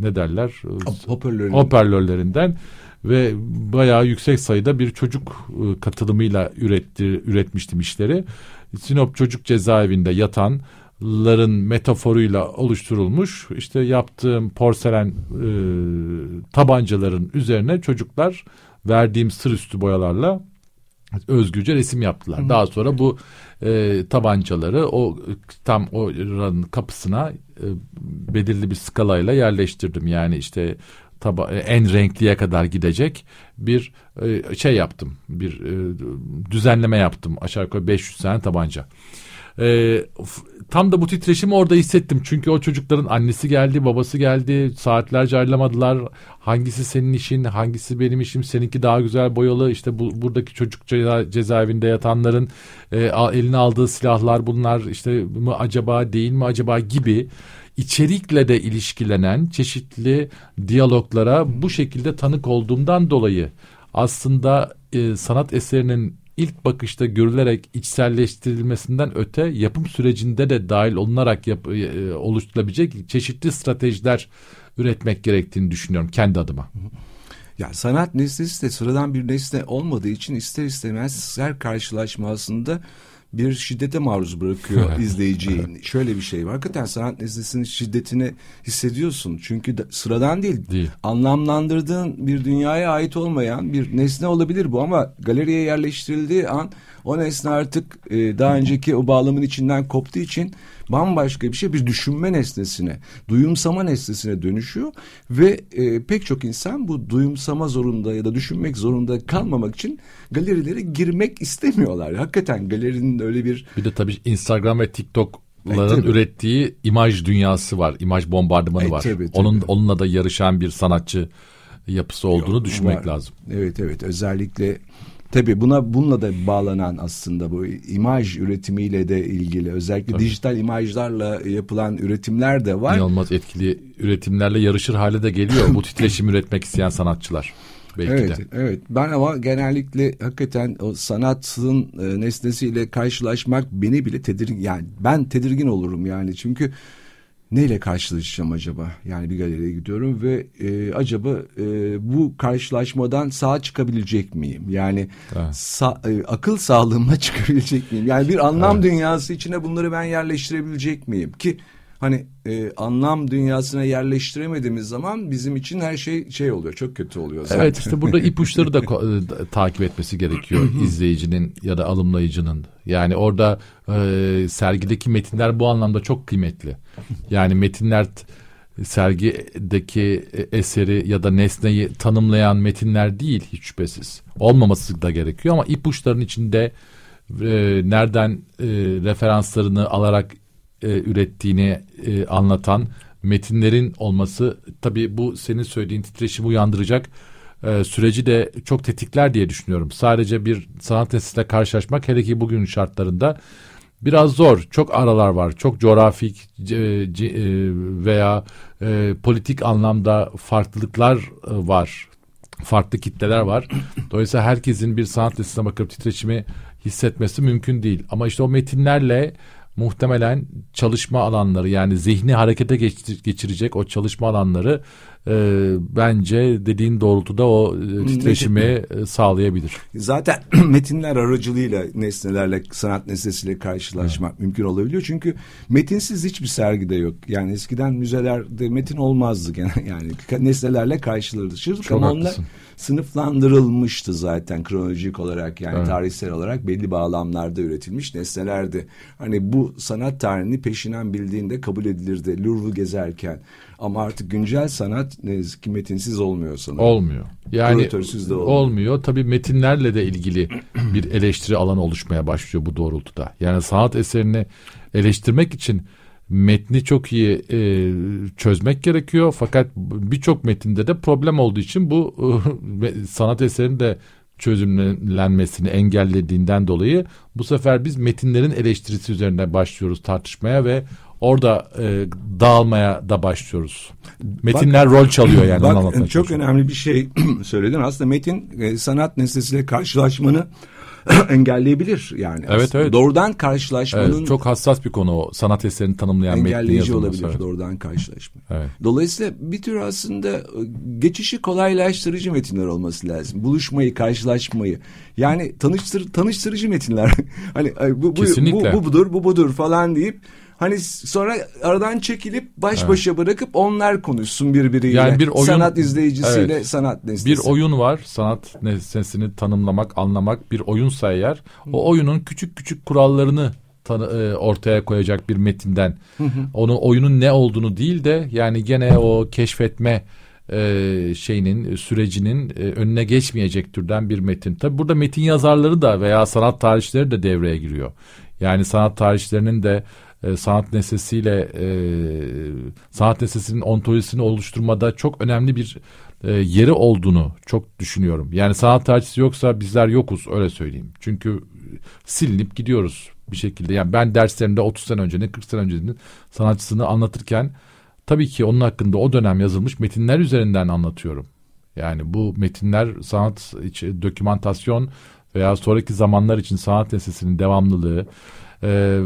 ne derler? Hoparlörler. Hoparlörlerinden ve bayağı yüksek sayıda bir çocuk e, katılımıyla üretti, üretmiştim işleri. Sinop Çocuk Cezaevinde yatanların metaforuyla oluşturulmuş işte yaptığım porselen e, tabancaların üzerine çocuklar verdiğim sır üstü boyalarla özgürce resim yaptılar. Hı. Daha sonra bu e, tabancaları o tam o kapısına e, belirli bir skalayla yerleştirdim. Yani işte taba e, en renkliye kadar gidecek bir e, şey yaptım. Bir e, düzenleme yaptım. Aşağı yukarı 500 tane tabanca. E, tam da bu titreşimi orada hissettim. Çünkü o çocukların annesi geldi, babası geldi. Saatlerce ayrılamadılar. Hangisi senin işin, hangisi benim işim, seninki daha güzel boyalı. İşte bu buradaki çocuk ceza, cezaevinde yatanların e, eline aldığı silahlar bunlar işte mı acaba değil mi acaba gibi içerikle de ilişkilenen çeşitli diyaloglara bu şekilde tanık olduğumdan dolayı aslında e, sanat eserinin ilk bakışta görülerek içselleştirilmesinden öte yapım sürecinde de dahil olunarak yap, e, oluşturulabilecek çeşitli stratejiler üretmek gerektiğini düşünüyorum kendi adıma. Ya sanat nesnesi de sıradan bir nesne olmadığı için ister istemez her karşılaşma aslında bir şiddete maruz bırakıyor izleyiciyi. Şöyle bir şey var. Hakikaten sanat nesnesinin şiddetini hissediyorsun. Çünkü de, sıradan değil. değil. Anlamlandırdığın bir dünyaya ait olmayan bir nesne olabilir bu ama galeriye yerleştirildiği an o nesne artık e, daha önceki o bağlamın içinden koptuğu için bambaşka bir şey bir düşünme nesnesine, duyumsama nesnesine dönüşüyor ve e, pek çok insan bu duyumsama zorunda ya da düşünmek zorunda kalmamak için galerilere girmek istemiyorlar. Hakikaten galerinin öyle bir... Bir de tabii Instagram ve TikTok Ların ürettiği imaj dünyası var. imaj bombardımanı e, var. Tabii, tabii. Onun onunla da yarışan bir sanatçı yapısı olduğunu Yok, düşünmek var. lazım. Evet evet özellikle Tabii buna bununla da bağlanan aslında bu imaj üretimiyle de ilgili özellikle Tabii. dijital imajlarla yapılan üretimler de var. İnanılmaz etkili üretimlerle yarışır hale de geliyor bu titreşim üretmek isteyen sanatçılar. Belki evet, de. evet. Ben ama genellikle hakikaten o sanatın e, nesnesiyle karşılaşmak beni bile tedirgin yani ben tedirgin olurum yani çünkü neyle karşılaşacağım acaba? Yani bir galeriye gidiyorum ve e, acaba e, bu karşılaşmadan sağ çıkabilecek miyim? Yani sa, e, akıl sağlığıma çıkabilecek miyim? Yani bir anlam evet. dünyası içine bunları ben yerleştirebilecek miyim? Ki hani e, anlam dünyasına yerleştiremediğimiz zaman bizim için her şey şey oluyor çok kötü oluyor zaten. Evet işte burada ipuçları da e, takip etmesi gerekiyor izleyicinin ya da alımlayıcının. Yani orada e, sergideki metinler bu anlamda çok kıymetli. Yani metinler sergideki eseri ya da nesneyi tanımlayan metinler değil hiç şüphesiz. Olmaması da gerekiyor ama ipuçların içinde e, nereden e, referanslarını alarak e, ürettiğini e, anlatan metinlerin olması tabii bu senin söylediğin titreşimi uyandıracak e, süreci de çok tetikler diye düşünüyorum. Sadece bir sanat nesnesiyle karşılaşmak hele ki bugün şartlarında biraz zor. Çok aralar var. Çok coğrafik e, e, veya e, politik anlamda farklılıklar e, var. Farklı kitleler var. Dolayısıyla herkesin bir sanat nesnesine bakıp titreşimi hissetmesi mümkün değil. Ama işte o metinlerle muhtemelen çalışma alanları yani zihni harekete geçirecek o çalışma alanları e, bence dediğin doğrultuda o e, titreşimi e, sağlayabilir. Zaten metinler aracılığıyla nesnelerle sanat nesnesiyle karşılaşmak evet. mümkün olabiliyor. Çünkü metinsiz hiçbir sergide yok. Yani eskiden müzelerde metin olmazdı gene yani nesnelerle karşılaşırdık ama onlar sınıflandırılmıştı zaten kronolojik olarak yani evet. tarihsel olarak belli bağlamlarda üretilmiş nesnelerdi. Hani bu sanat tarihini peşinen bildiğinde kabul edilirdi. Louvre'u gezerken ama artık güncel sanat ne yazık ki metinsiz olmuyor sanırım. Olmuyor. Yani de olmuyor. olmuyor. Tabii metinlerle de ilgili bir eleştiri alanı oluşmaya başlıyor bu doğrultuda. Yani sanat eserini eleştirmek için metni çok iyi e, çözmek gerekiyor. Fakat birçok metinde de problem olduğu için bu e, sanat eserini de çözümlenmesini engellediğinden dolayı bu sefer biz metinlerin eleştirisi üzerine başlıyoruz tartışmaya ve orada e, dağılmaya da başlıyoruz. Metinler bak, rol çalıyor yani. Bak, çok önemli bir şey söyledin. Aslında metin e, sanat nesnesiyle karşılaşmanı engelleyebilir yani. Evet evet. Doğrudan karşılaşmanın evet, çok hassas bir konu o sanat eserini tanımlayan engelleyici olabilir evet. doğrudan karşılaşma. Evet. Dolayısıyla bir tür aslında e, geçişi kolaylaştırıcı metinler olması lazım. Buluşmayı, karşılaşmayı. Yani tanıştır tanıştırıcı metinler. hani bu bu, bu bu budur, bu budur falan deyip Hani sonra aradan çekilip baş başa evet. bırakıp onlar konuşsun birbiriyle. Yani bir oyun, sanat izleyicisiyle evet, sanat nesnesi. Bir oyun var sanat nesnesini tanımlamak, anlamak bir oyunsa eğer o oyunun küçük küçük kurallarını tanı, e, ortaya koyacak bir metinden. Onun oyunun ne olduğunu değil de yani gene o keşfetme e, şeyinin sürecinin e, önüne geçmeyecek türden bir metin. Tabi burada metin yazarları da veya sanat tarihçileri de devreye giriyor. Yani sanat tarihçilerinin de e, sanat nesnesiyle e, sanat nesnesinin ontolojisini oluşturmada çok önemli bir e, yeri olduğunu çok düşünüyorum. Yani sanat tarihçisi yoksa bizler yokuz öyle söyleyeyim. Çünkü silinip gidiyoruz bir şekilde. Yani ben derslerimde 30 sene öncenin 40 sene öncenin sanatçısını anlatırken tabii ki onun hakkında o dönem yazılmış metinler üzerinden anlatıyorum. Yani bu metinler sanat içi dokümantasyon veya sonraki zamanlar için sanat nesnesinin devamlılığı, e, e,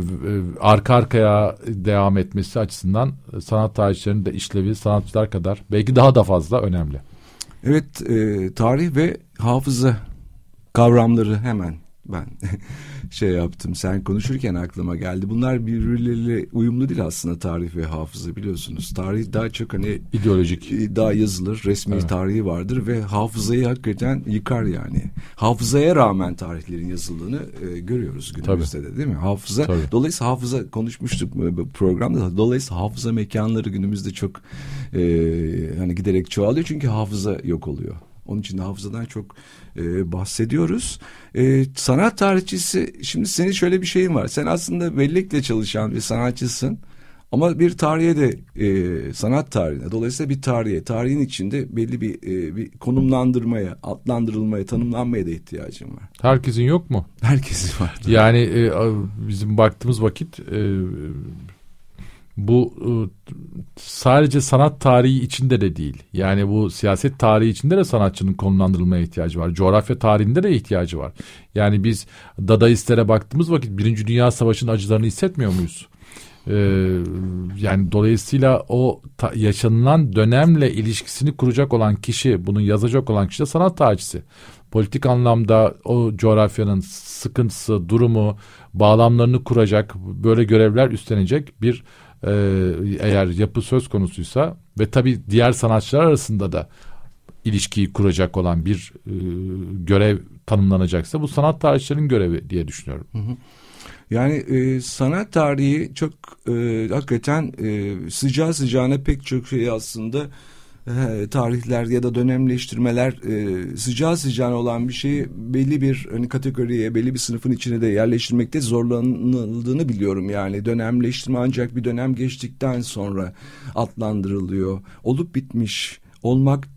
arka arkaya devam etmesi açısından sanat tarihçilerinin de işlevi sanatçılar kadar belki daha da fazla önemli. Evet e, tarih ve hafıza kavramları hemen ben şey yaptım. Sen konuşurken aklıma geldi. Bunlar birbirleriyle uyumlu değil aslında tarih ve hafıza biliyorsunuz. Tarih daha çok hani ideolojik e, daha yazılır, resmi evet. tarihi vardır ve hafızayı hakikaten yıkar yani. Hafızaya rağmen tarihlerin yazıldığını e, görüyoruz günümüzde Tabii. de değil mi? Hafıza Tabii. dolayısıyla hafıza konuşmuştuk bu programda. Dolayısıyla hafıza mekanları günümüzde çok e, hani giderek çoğalıyor çünkü hafıza yok oluyor. Onun için hafızadan çok e, bahsediyoruz. E, sanat tarihçisi şimdi senin şöyle bir şeyin var. Sen aslında bellekle çalışan bir sanatçısın. Ama bir tarihe de e, sanat tarihine dolayısıyla bir tarihe tarihin içinde belli bir, e, bir konumlandırmaya adlandırılmaya tanımlanmaya da ihtiyacın var. Herkesin yok mu? Herkesin var. Yani e, bizim baktığımız vakit e, bu e, sadece sanat tarihi içinde de değil. Yani bu siyaset tarihi içinde de sanatçının konumlandırılmaya ihtiyacı var. Coğrafya tarihinde de ihtiyacı var. Yani biz Dadaistlere baktığımız vakit Birinci Dünya Savaşı'nın acılarını hissetmiyor muyuz? Ee, yani dolayısıyla o ta, yaşanılan dönemle ilişkisini kuracak olan kişi, bunu yazacak olan kişi de sanat tarihçisi. Politik anlamda o coğrafyanın sıkıntısı, durumu, bağlamlarını kuracak, böyle görevler üstlenecek bir e, eğer yapı söz konusuysa ve tabii diğer sanatçılar arasında da ilişkiyi kuracak olan bir e, görev tanımlanacaksa bu sanat tarihçilerin görevi diye düşünüyorum. Yani e, sanat tarihi çok e, hakikaten e, sıcağı sıcağına pek çok şey aslında tarihler ya da dönemleştirmeler e, sıcağı sıcağına olan bir şeyi belli bir hani kategoriye belli bir sınıfın içine de yerleştirmekte zorlanıldığını biliyorum yani dönemleştirme ancak bir dönem geçtikten sonra adlandırılıyor olup bitmiş olmak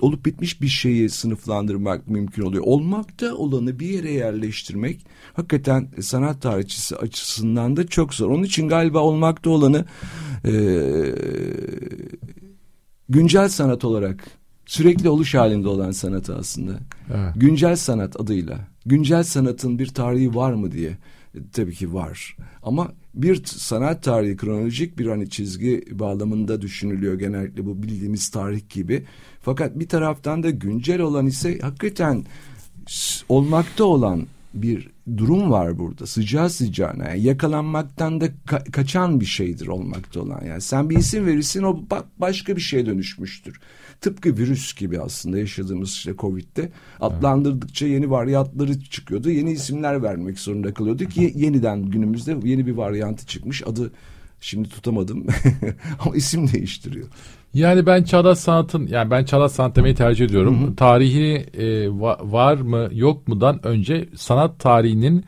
olup bitmiş bir şeyi sınıflandırmak mümkün oluyor. Olmakta olanı bir yere yerleştirmek hakikaten sanat tarihçisi açısından da çok zor. Onun için galiba olmakta olanı e, güncel sanat olarak sürekli oluş halinde olan sanatı aslında. Evet. Güncel sanat adıyla. Güncel sanatın bir tarihi var mı diye. E, tabii ki var. Ama bir sanat tarihi kronolojik bir hani çizgi bağlamında düşünülüyor genellikle bu bildiğimiz tarih gibi. Fakat bir taraftan da güncel olan ise hakikaten olmakta olan bir durum var burada. Sıcağı sıcağına. Yani yakalanmaktan da ka- kaçan bir şeydir olmakta olan. Yani sen bir isim verirsin o bak başka bir şeye dönüşmüştür. Tıpkı virüs gibi aslında yaşadığımız işte Covid'de. Adlandırdıkça yeni varyantları çıkıyordu. Yeni isimler vermek zorunda kalıyorduk. Yeniden günümüzde yeni bir varyantı çıkmış. Adı şimdi tutamadım ama isim değiştiriyor. Yani ben çağdaş sanatın yani ben çağdaş sanat demeyi tercih ediyorum. Hı hı. Tarihi e, var mı yok mudan önce sanat tarihinin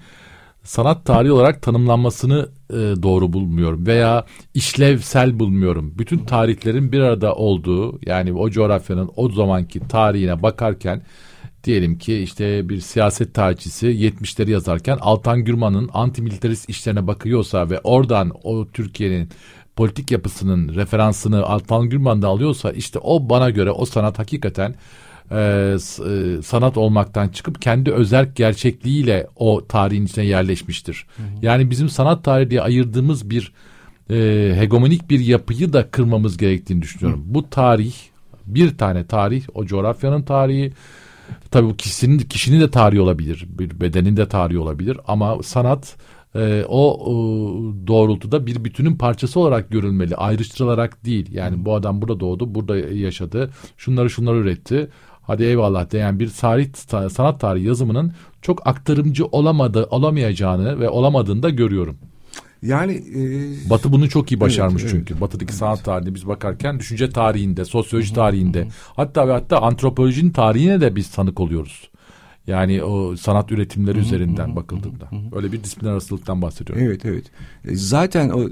sanat tarihi olarak tanımlanmasını e, doğru bulmuyorum veya işlevsel bulmuyorum. Bütün tarihlerin bir arada olduğu yani o coğrafyanın o zamanki tarihine bakarken diyelim ki işte bir siyaset tarihçisi 70'leri yazarken Altan Gürman'ın antimilitarist işlerine bakıyorsa ve oradan o Türkiye'nin politik yapısının referansını Altan Gürman'da alıyorsa işte o bana göre o sanat hakikaten e, e, sanat olmaktan çıkıp kendi özel gerçekliğiyle o tarihin içine yerleşmiştir. Hı hı. Yani bizim sanat tarihi diye ayırdığımız bir e, hegemonik bir yapıyı da kırmamız gerektiğini düşünüyorum. Hı. Bu tarih bir tane tarih o coğrafyanın tarihi tabii bu kişinin kişinin de tarihi olabilir bir bedenin de tarihi olabilir ama sanat e, o e, doğrultuda bir bütünün parçası olarak görülmeli ayrıştırılarak değil yani bu adam burada doğdu burada yaşadı şunları şunları üretti hadi eyvallah diyen bir tarih sanat tarihi yazımının çok aktarımcı olamadı olamayacağını ve olamadığını da görüyorum. Yani e, Batı bunu çok iyi başarmış evet, çünkü. Evet, Batı'daki evet. sanat tarihinde biz bakarken düşünce tarihinde, sosyoloji tarihinde, hatta ve hatta antropolojinin tarihine de biz tanık oluyoruz. Yani o sanat üretimleri üzerinden bakıldığında. Öyle bir disiplin arasılıktan bahsediyorum. Evet evet. E, zaten o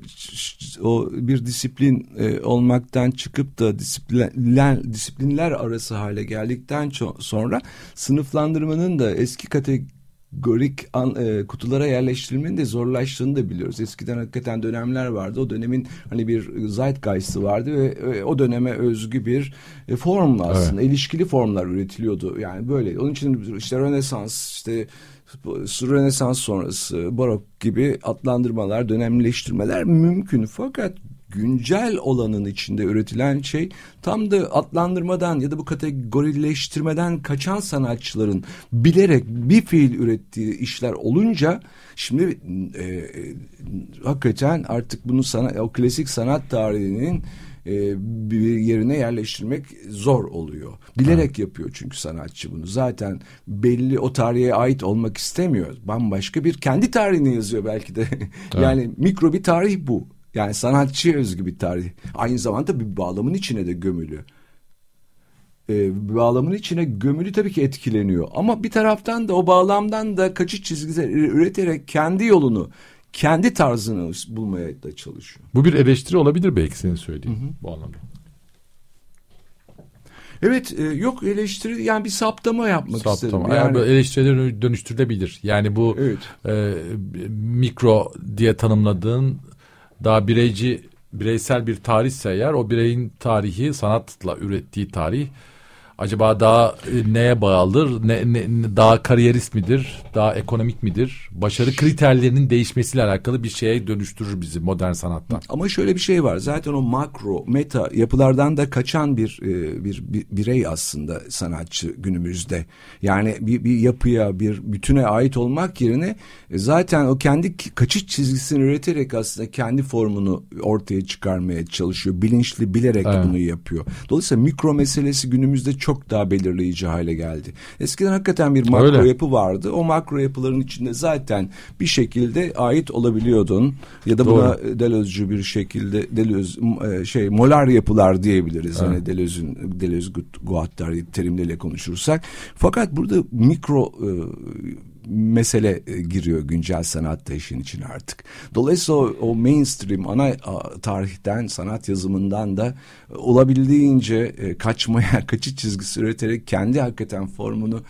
o bir disiplin e, olmaktan çıkıp da disiplinler disiplinler arası hale geldikten sonra sınıflandırmanın da eski kategori gorik an, e, kutulara yerleştirilmenin de zorlaştığını da biliyoruz. Eskiden hakikaten dönemler vardı. O dönemin hani bir zeitgeist'ı vardı ve e, o döneme özgü bir e, form aslında. Evet. ilişkili formlar üretiliyordu. Yani böyle. Onun için işte Rönesans, işte Rönesans sonrası barok gibi adlandırmalar, dönemleştirmeler mümkün. Fakat güncel olanın içinde üretilen şey tam da adlandırmadan ya da bu kategorileştirmeden kaçan sanatçıların bilerek bir fiil ürettiği işler olunca şimdi e, e, hakikaten artık bunu sana, o klasik sanat tarihinin e, bir yerine yerleştirmek zor oluyor. Bilerek ha. yapıyor çünkü sanatçı bunu. Zaten belli o tarihe ait olmak istemiyor. Bambaşka bir kendi tarihini yazıyor belki de. yani mikro bir tarih bu. Yani sanatçıya özgü bir tarih. Aynı zamanda bir bağlamın içine de gömülü. Ee, bir bağlamın içine gömülü tabii ki etkileniyor. Ama bir taraftan da o bağlamdan da kaçış çizgisi üreterek kendi yolunu, kendi tarzını bulmaya da çalışıyor. Bu bir eleştiri olabilir belki senin söylediğin hı hı. bu anlamda. Evet e, yok eleştiri yani bir saptama yapmak saptama. istedim. Yani, yani eleştirileri dönüştürülebilir. Yani bu evet. e, mikro diye tanımladığın daha bireyci bireysel bir tarihse eğer o bireyin tarihi sanatla ürettiği tarih acaba daha e, neye bağlıdır? Ne, ne, daha kariyerist midir? Daha ekonomik midir? Başarı kriterlerinin değişmesiyle alakalı bir şeye dönüştürür bizi modern sanattan. Ama şöyle bir şey var. Zaten o makro, meta yapılardan da kaçan bir e, bir, bir birey aslında sanatçı günümüzde. Yani bir, bir yapıya, bir bütüne ait olmak yerine e, zaten o kendi kaçış çizgisini üreterek aslında kendi formunu ortaya çıkarmaya çalışıyor. Bilinçli, bilerek evet. bunu yapıyor. Dolayısıyla mikro meselesi günümüzde çok çok daha belirleyici hale geldi. Eskiden hakikaten bir makro Öyle. yapı vardı. O makro yapıların içinde zaten bir şekilde ait olabiliyordun ya da buna Doğru. Deleuze'cü bir şekilde Deleuze e, şey molar yapılar diyebiliriz. Evet. Hani Deleuze'ün Deleuze Guattari terimleriyle konuşursak. Fakat burada mikro e, mesele e, giriyor güncel sanatta işin içine artık. Dolayısıyla o, o mainstream ana tarihten sanat yazımından da e, olabildiğince e, kaçmaya, kaçış çizgisi üreterek kendi hakikaten formunu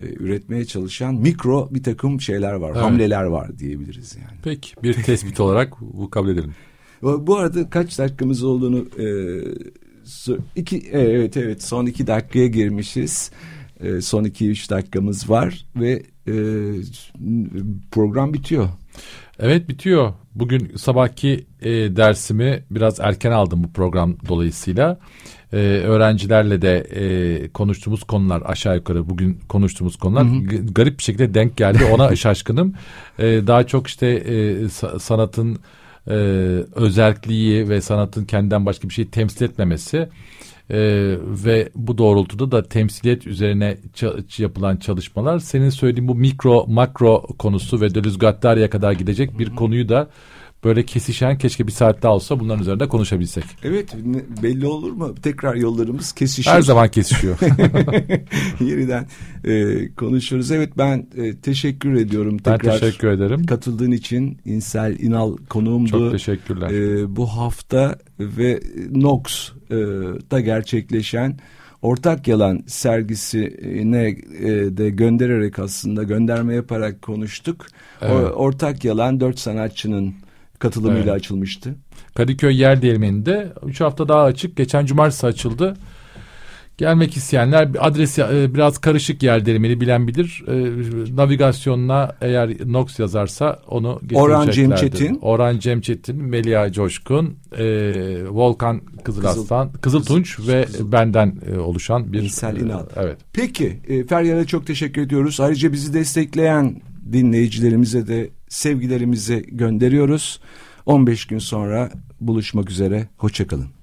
üretmeye çalışan mikro bir takım şeyler var, evet. hamleler var diyebiliriz yani. Peki bir tespit olarak bu kabul edelim. Bu arada kaç dakikamız olduğunu e, iki evet evet son iki dakikaya girmişiz. E, son iki üç dakikamız var ve e, program bitiyor. Evet bitiyor. Bugün sabahki e, dersimi biraz erken aldım bu program dolayısıyla. E, öğrencilerle de e, konuştuğumuz konular aşağı yukarı bugün konuştuğumuz konular hı hı. garip bir şekilde denk geldi. Ona şaşkınım. E, daha çok işte e, sanatın e, özelliği ve sanatın kendinden başka bir şey temsil etmemesi ee, ve bu doğrultuda da temsiliyet üzerine yapılan çalışmalar senin söylediğin bu mikro makro konusu ve Deleuze Guattari'ye kadar gidecek bir konuyu da böyle kesişen keşke bir saat daha olsa bunların üzerinde konuşabilsek. Evet belli olur mu? Tekrar yollarımız kesişiyor. Her zaman kesişiyor. Yeniden e, konuşuruz. Evet ben e, teşekkür ediyorum. Tekrar ben teşekkür ederim. Katıldığın için İnsel İnal konuğumdu. Çok teşekkürler. E, bu hafta ve Nox e, da gerçekleşen Ortak Yalan sergisine e, de göndererek aslında gönderme yaparak konuştuk. Evet. Ortak Yalan dört sanatçının katılımıyla Evet. açılmıştı. Kadıköy yer değirmeninde 3 hafta daha açık. Geçen cumartesi açıldı. Gelmek isteyenler adresi e, biraz karışık yer değirmeni bilen bilir. E, navigasyonuna eğer Nox yazarsa onu Orhan Cem. Çetin. Orhan Cem Çetin, Melia Coşkun, e, Volkan Kızılaslan, Kızıltunç ve benden e, oluşan bir İnsel İnal. Evet. Peki e, Feryal'e çok teşekkür ediyoruz. Ayrıca bizi destekleyen dinleyicilerimize de sevgilerimizi gönderiyoruz. 15 gün sonra buluşmak üzere. Hoşçakalın.